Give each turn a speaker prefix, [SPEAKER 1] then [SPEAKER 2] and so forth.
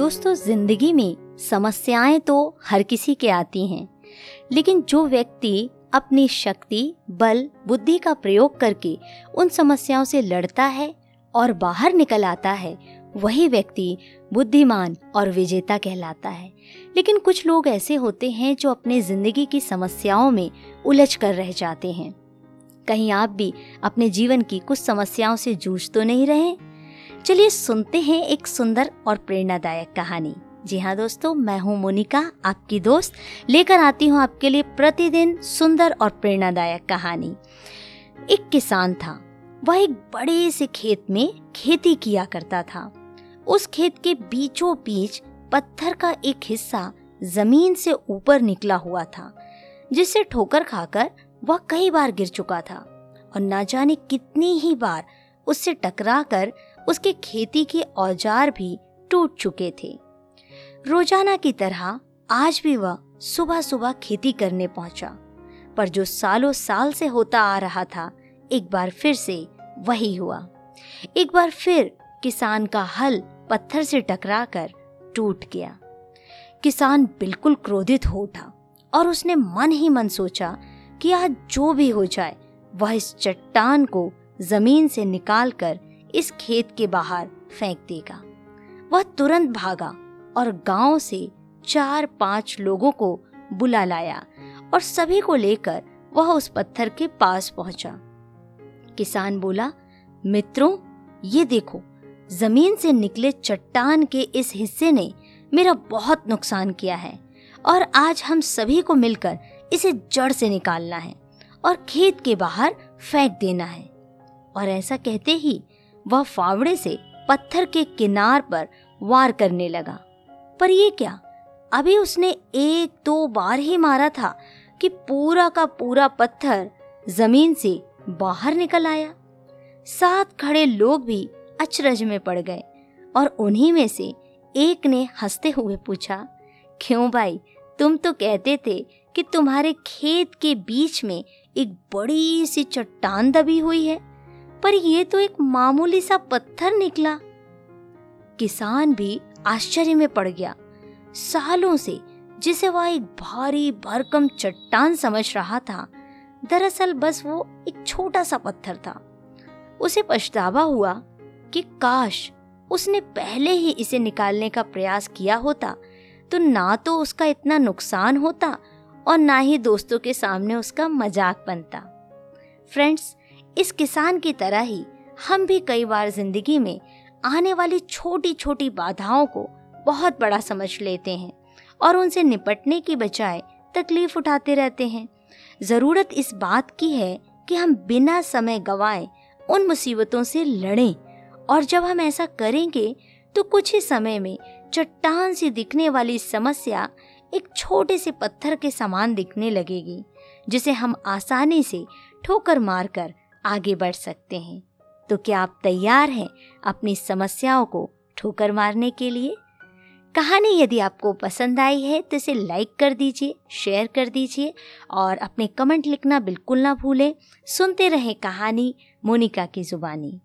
[SPEAKER 1] दोस्तों, ज़िंदगी में समस्याएँ तो हर किसी के आती हैं, लेकिन जो व्यक्ति अपनी शक्ति, बल, बुद्धि का प्रयोग करके उन समस्याओं से लड़ता है और बाहर निकल आता है, वही व्यक्ति बुद्धिमान और विजेता कहलाता है। लेकिन कुछ लोग ऐसे होते हैं जो अपने ज़िंदगी की समस्याओं में उलझ कर रह जाते हैं। कहीं आप भी अपने जीवन की कुछ समस्याओं से जूझ तो नहीं रहे? चलिए सुनते हैं एक सुंदर और प्रेरणादायक कहानी। जी हाँ दोस्तों, मैं हूँ मोनिका, आपकी दोस्त। लेकर आती हूँ आपके लिए प्रतिदिन सुंदर और प्रेरणादायक कहानी। एक किसान था। वह एक बड़े से खेत में खेती किया करता था। उस खेत के बीचों बीच पत्थर का एक हिस्सा ज़मीन से ऊपर निकला हुआ था जिससे ठोकर खाकर वह कई बार गिर चुका था। और ना जाने कितनी ही बार उससे टकराकर उसके खेती के औज़ार भी टूट चुके थे। रोज़ाना की तरह आज भी वह सुबह सुबह खेती करने पहुँचा, पर जो सालों साल से होता आ रहा था, एक बार फिर से वही हुआ। एक बार फिर किसान का हल पत्थर से टकराकर टूट गया। किसान बिल्कुल क्रोधित हो उठा और उसने मन ही मन सोचा कि आज जो भी हो जाए, वह इस चट्टान को ज़मीन से निकालकर इस खेत के बाहर फेंक देगा। वह तुरंत भागा और गाँव से चार पाँच लोगों को बुला लाया और सभी को लेकर वह उस पत्थर के पास पहुँचा। किसान बोला, मित्रों, ये देखो, ज़मीन से निकले चट्टान के इस हिस्से ने मेरा बहुत नुकसान किया है और आज हम सभी को मिलकर इसे जड़ से निकालना है और खेत के बाहर फेंक देना है। और ऐसा कहते ही वह फावड़े से पत्थर के किनार पर वार करने लगा। पर ये क्या? अभी उसने एक दो बार ही मारा था कि पूरा का पूरा पत्थर ज़मीन से बाहर निकल आया। साथ खड़े लोग भी अचरज में पड़ गए और उन्हीं में से एक ने हँसते हुए पूछा, क्यों भाई, तुम तो कहते थे कि तुम्हारे खेत के बीच में एक बड़ी सी चट्टान दबी हुई है। पर यह तो एक मामूली सा पत्थर निकला। किसान भी आश्चर्य में पड़ गया। सालों से जिसे वह एक भारी भरकम चट्टान समझ रहा था, दरअसल बस वो एक छोटा सा पत्थर था। उसे पछतावा हुआ कि काश उसने पहले ही इसे निकालने का प्रयास किया होता तो ना तो उसका इतना नुकसान होता और ना ही दोस्तों के सामने उसका मज़ाक बनता। फ्रेंड्स इस किसान की तरह ही हम भी कई बार ज़िंदगी में आने वाली छोटी छोटी बाधाओं को बहुत बड़ा समझ लेते हैं और उनसे निपटने की बजाय तकलीफ़ उठाते रहते हैं। ज़रूरत इस बात की है कि हम बिना समय गवाए उन मुसीबतों से लड़ें और जब हम ऐसा करेंगे तो कुछ ही समय में चट्टान सी दिखने वाली समस्या एक छोटे से पत्थर के समान दिखने लगेगी, जिसे हम आसानी से ठोकर मारकर आगे बढ़ सकते हैं। तो क्या आप तैयार हैं अपनी समस्याओं को ठोकर मारने के लिए? कहानी यदि आपको पसंद आई है तो इसे लाइक कर दीजिए शेयर कर दीजिए और अपने कमेंट लिखना बिल्कुल ना भूलें। सुनते रहें कहानी मोनिका की जुबानी।